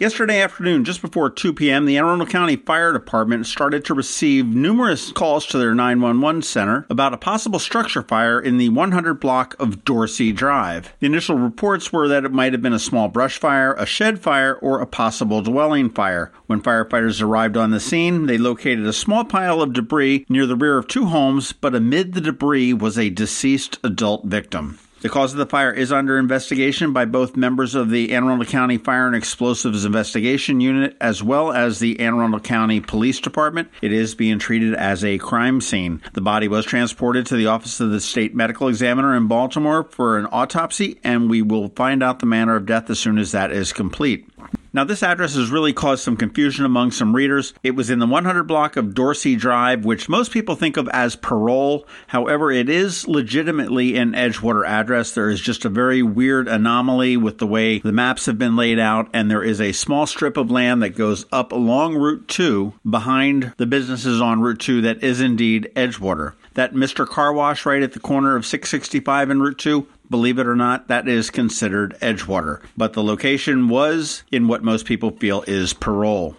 Yesterday afternoon, just before 2 p.m., the Anne Arundel County Fire Department started to receive numerous calls to their 911 center about a possible structure fire in the 100 block of Dorsey Drive. The initial reports were that it might have been a small brush fire, a shed fire, or a possible dwelling fire. When firefighters arrived on the scene, they located a small pile of debris near the rear of two homes, but amid the debris was a deceased adult victim. The cause of the fire is under investigation by both members of the Anne Arundel County Fire and Explosives Investigation Unit as well as the Anne Arundel County Police Department. It is being treated as a crime scene. The body was transported to the Office of the State Medical Examiner in Baltimore for an autopsy, and we will find out the manner of death as soon as that is complete. Now, this address has really caused some confusion among some readers. It was in the 100 block of Dorsey Drive, which most people think of as Parole. However, it is legitimately an Edgewater address. There is just a very weird anomaly with the way the maps have been laid out, and there is a small strip of land that goes up along Route 2 behind the businesses on Route 2 that is indeed Edgewater. That Mr. Car Wash right at the corner of 665 and Route 2, Believe it or not, that is considered Edgewater. But the location was in what most people feel is Parole.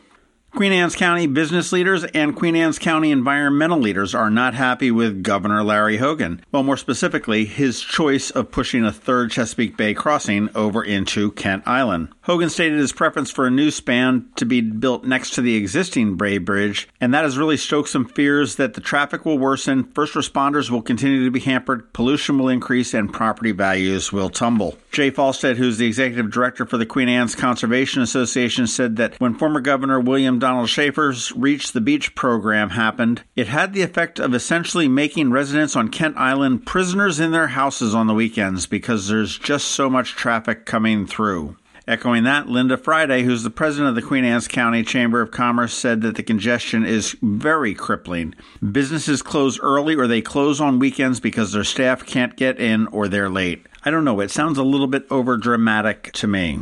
Queen Anne's County business leaders and Queen Anne's County environmental leaders are not happy with Governor Larry Hogan. Well, more specifically, his choice of pushing a third Chesapeake Bay crossing over into Kent Island. Hogan stated his preference for a new span to be built next to the existing Bay Bridge, and that has really stoked some fears that the traffic will worsen, first responders will continue to be hampered, pollution will increase, and property values will tumble. Jay Falstad, who's the executive director for the Queen Anne's Conservation Association, said that when former Governor William Donald Schaefer's Reach the Beach program happened, it had the effect of essentially making residents on Kent Island prisoners in their houses on the weekends because there's just so much traffic coming through. Echoing that, Linda Friday, who's the president of the Queen Anne's County Chamber of Commerce, said that the congestion is very crippling. Businesses close early or they close on weekends because their staff can't get in or they're late. I don't know, it sounds a little bit over dramatic to me.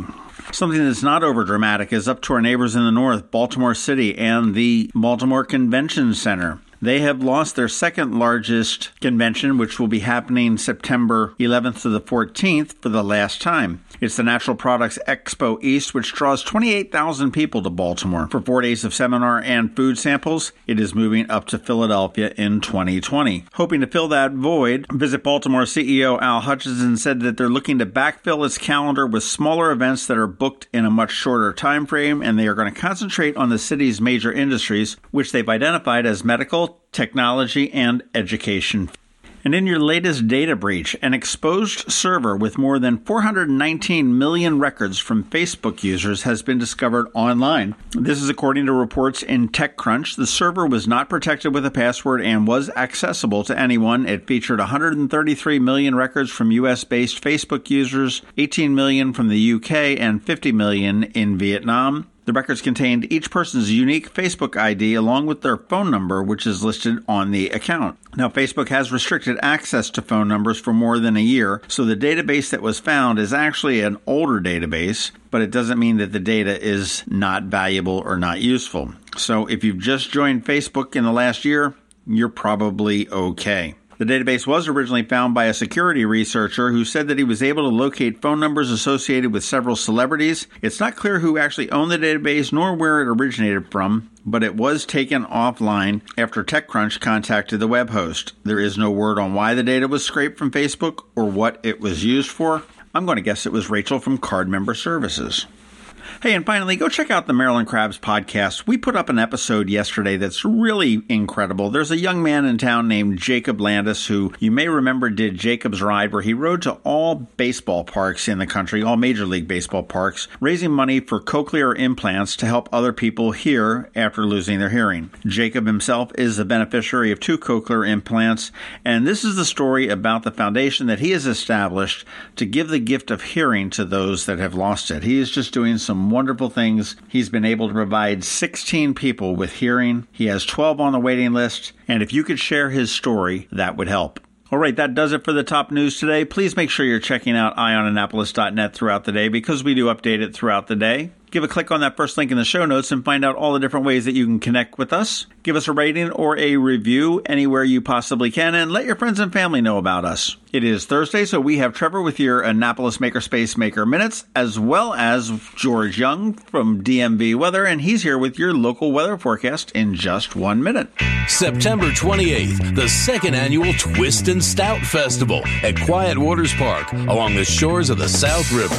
Something that's not over dramatic is up to our neighbors in the north, Baltimore City and the Baltimore Convention Center. They have lost their second largest convention, which will be happening September 11th to the 14th for the last time. It's the Natural Products Expo East, which draws 28,000 people to Baltimore. For four days of seminar and food samples, it is moving up to Philadelphia in 2020. Hoping to fill that void, Visit Baltimore CEO Al Hutchinson said that they're looking to backfill its calendar with smaller events that are booked in a much shorter time frame, and they are going to concentrate on the city's major industries, which they've identified as medical, technology, and education. And in your latest data breach, an exposed server with more than 419 million records from Facebook users has been discovered online. This is according to reports in TechCrunch. The server was not protected with a password and was accessible to anyone. It featured 133 million records from US based Facebook users, 18 million from the UK, and 50 million in Vietnam. The records contained each person's unique Facebook ID along with their phone number, which is listed on the account. Now, Facebook has restricted access to phone numbers for more than a year, so the database that was found is actually an older database, but it doesn't mean that the data is not valuable or not useful. So, if you've just joined Facebook in the last year, you're probably okay. The database was originally found by a security researcher who said that he was able to locate phone numbers associated with several celebrities. It's not clear who actually owned the database nor where it originated from, but it was taken offline after TechCrunch contacted the web host. There is no word on why the data was scraped from Facebook or what it was used for. I'm going to guess it was Rachel from Card Member Services. Hey, and finally, go check out the Maryland Crabs podcast. We put up an episode yesterday that's really incredible. There's a young man in town named Jacob Landis who you may remember did Jacob's Ride, where he rode to all baseball parks in the country, all Major League Baseball parks, raising money for cochlear implants to help other people hear after losing their hearing. Jacob himself is a beneficiary of two cochlear implants, and this is the story about the foundation that he has established to give the gift of hearing to those that have lost it. He is just doing some some wonderful things. He's been able to provide 16 people with hearing. He has 12 on the waiting list. And if you could share his story, that would help. All right, that does it for the top news today. Please make sure you're checking out eyeonannapolis.net throughout the day because we do update it throughout the day. Give a click on that first link in the show notes and find out all the different ways that you can connect with us. Give us a rating or a review anywhere you possibly can and let your friends and family know about us. It is Thursday, so we have Trevor with your Annapolis Makerspace Maker Minutes, as well as George Young from DMV Weather, and he's here with your local weather forecast in just one minute. September 28th, the second annual Twist and Stout Festival at Quiet Waters Park along the shores of the South River.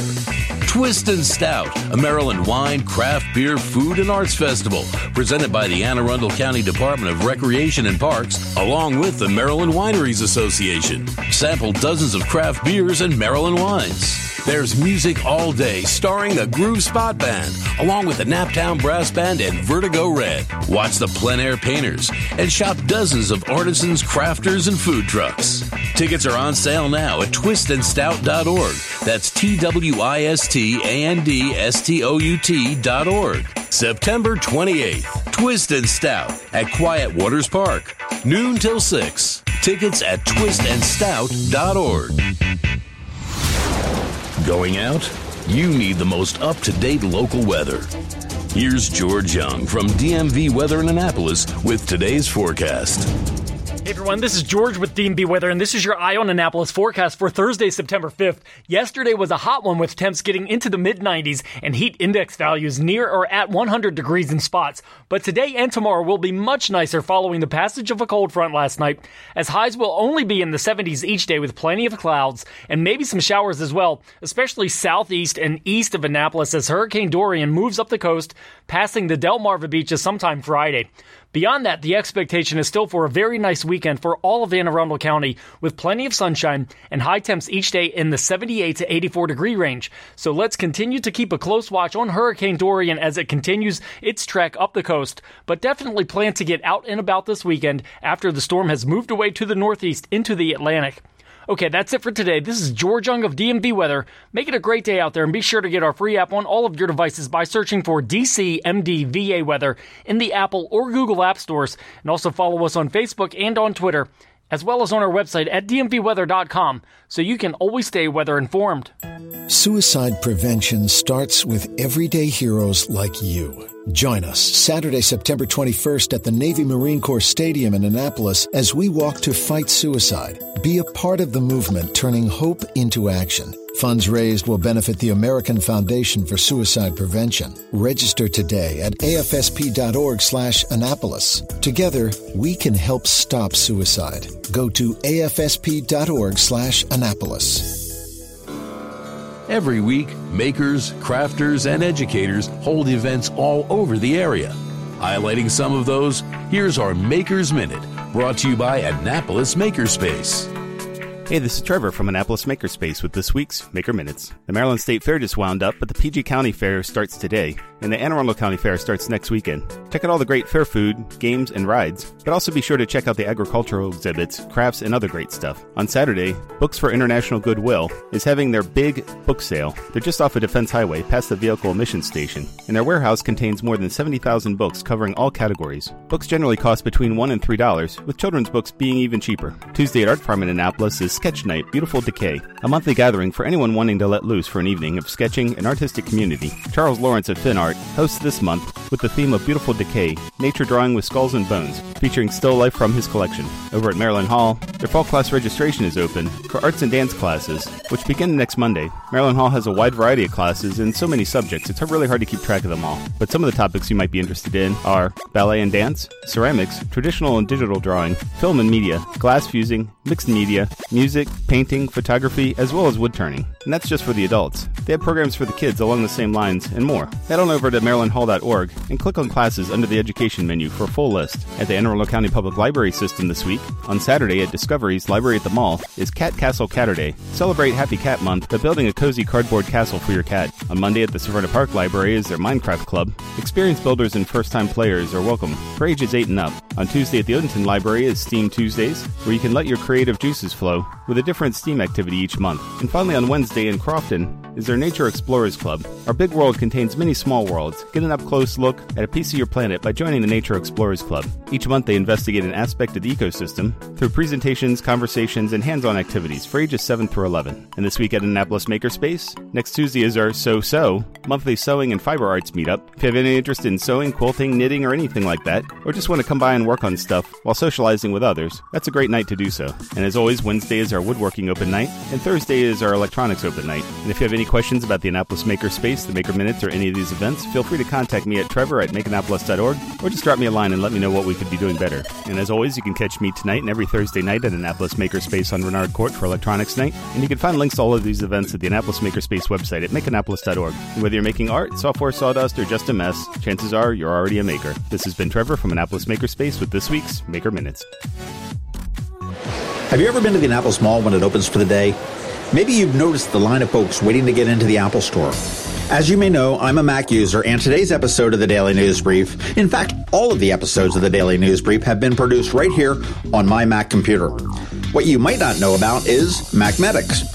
Twist and Stout, a Maryland wine, craft beer, food, and arts festival presented by the Anne Arundel County Department of Recreation and Parks, along with the Maryland Wineries Association. Sample dozens of craft beers and Maryland wines. There's music all day starring the Groove Spot Band, along with the Naptown Brass Band and Vertigo Red. Watch the Plein Air Painters and shop dozens of artisans, crafters, and food trucks. Tickets are on sale now at twistandstout.org. That's T W I S T A N D S T O U T org. September 28th, Twist and Stout at Quiet Waters Park, noon till 6. Tickets at twistandstout.org. Going out? You need the most up to date local weather. Here's George Young from DMV Weather in Annapolis with today's forecast. Hey everyone, this is George with DMV Weather, and this is your Eye on Annapolis forecast for Thursday, September 5th. Yesterday was a hot one with temps getting into the mid 90s and heat index values near or at 100 degrees in spots. But today and tomorrow will be much nicer following the passage of a cold front last night, as highs will only be in the 70s each day with plenty of clouds and maybe some showers as well, especially southeast and east of Annapolis as Hurricane Dorian moves up the coast, passing the Delmarva beaches sometime Friday. Beyond that, the expectation is still for a very nice weekend for all of Anne Arundel County with plenty of sunshine and high temps each day in the 78 to 84 degree range. So let's continue to keep a close watch on Hurricane Dorian as it continues its trek up the coast, but definitely plan to get out and about this weekend after the storm has moved away to the northeast into the Atlantic. Okay, that's it for today. This is George Young of DMV Weather. Make it a great day out there and be sure to get our free app on all of your devices by searching for DCMDVA Weather in the Apple or Google App Stores. And also follow us on Facebook and on Twitter, as well as on our website at dmvweather.com so you can always stay weather informed. Suicide prevention starts with everyday heroes like you. Join us Saturday, September 21st at the Navy Marine Corps Stadium in Annapolis as we walk to fight suicide. Be a part of the movement turning hope into action. Funds raised will benefit the American Foundation for Suicide Prevention. Register today at afsp.org slash Annapolis. Together, we can help stop suicide. Go to afsp.org slash Annapolis. Every week, makers, crafters, and educators hold events all over the area. Highlighting some of those, here's our Makers Minute, brought to you by Annapolis Makerspace. Hey, this is Trevor from Annapolis Makerspace with this week's Maker Minutes. The Maryland State Fair just wound up, but the PG County Fair starts today, and the Anne Arundel County Fair starts next weekend. Check out all the great fair food, games, and rides, but also be sure to check out the agricultural exhibits, crafts, and other great stuff. On Saturday, Books for International Goodwill is having their big book sale. They're just off a of Defense Highway past the vehicle emissions station, and their warehouse contains more than 70,000 books covering all categories. Books generally cost between $1 and $3, with children's books being even cheaper. Tuesday at Art Farm in Annapolis is Sketch Night Beautiful Decay, a monthly gathering for anyone wanting to let loose for an evening of sketching and artistic community. Charles Lawrence of FinArt hosts this month with the theme of Beautiful Decay, nature drawing with skulls and bones, featuring still life from his collection. Over at Maryland Hall, their fall class registration is open for arts and dance classes, which begin next Monday. Maryland Hall has a wide variety of classes and so many subjects, it's really hard to keep track of them all. But some of the topics you might be interested in are ballet and dance, ceramics, traditional and digital drawing, film and media, glass fusing, mixed media, music, painting, photography, as well as wood turning. And that's just for the adults. They have programs for the kids along the same lines and more. Head on over to marylandhall.org and click on classes under the education menu for a full list. At the Anne Arundel County Public Library System this week, on Saturday at Discoveries Library at the Mall, is Cat Castle Catterday. Celebrate Happy Cat Month by building a cozy cardboard castle for your cat. On Monday at the Severna Park Library is their Minecraft Club. Experienced builders and first time players are welcome for ages 8 and up. On Tuesday at the Odenton Library is Steam Tuesdays, where you can let your creative juices flow with a different STEAM activity each month. And finally, on Wednesday in Crofton is their Nature Explorers Club. Our big world contains many small worlds. Get an up close look at a piece of your planet by joining the Nature Explorers Club. Each month, they investigate an aspect of the ecosystem through presentations, conversations, and hands on activities for ages 7 through 11. And this week at Annapolis Makerspace, next Tuesday is our So So monthly sewing and fiber arts meetup. If you have any interest in sewing, quilting, knitting, or anything like that, or just want to come by and work on stuff while socializing with others, that's a great night to do so. And as always, Wednesday is our woodworking open night, and Thursday is our electronics open night. And if you have any questions about the Annapolis Makerspace, the Maker Minutes, or any of these events, feel free to contact me at trevor at makeannapolis.org or just drop me a line and let me know what we could be doing better. And as always, you can catch me tonight and every Thursday night at Annapolis Makerspace on Renard Court for Electronics Night. And you can find links to all of these events at the Annapolis Makerspace website at makeannapolis.org. And whether you're making art, software, sawdust, or just a mess, chances are you're already a maker. This has been Trevor from Annapolis Makerspace with this week's Maker Minutes. Have you ever been to the Annapolis Mall when it opens for the day? Maybe you've noticed the line of folks waiting to get into the Apple Store. As you may know, I'm a Mac user, and today's episode of the Daily News Brief, in fact, all of the episodes of the Daily News Brief have been produced right here on my Mac computer. What you might not know about is MacMedics.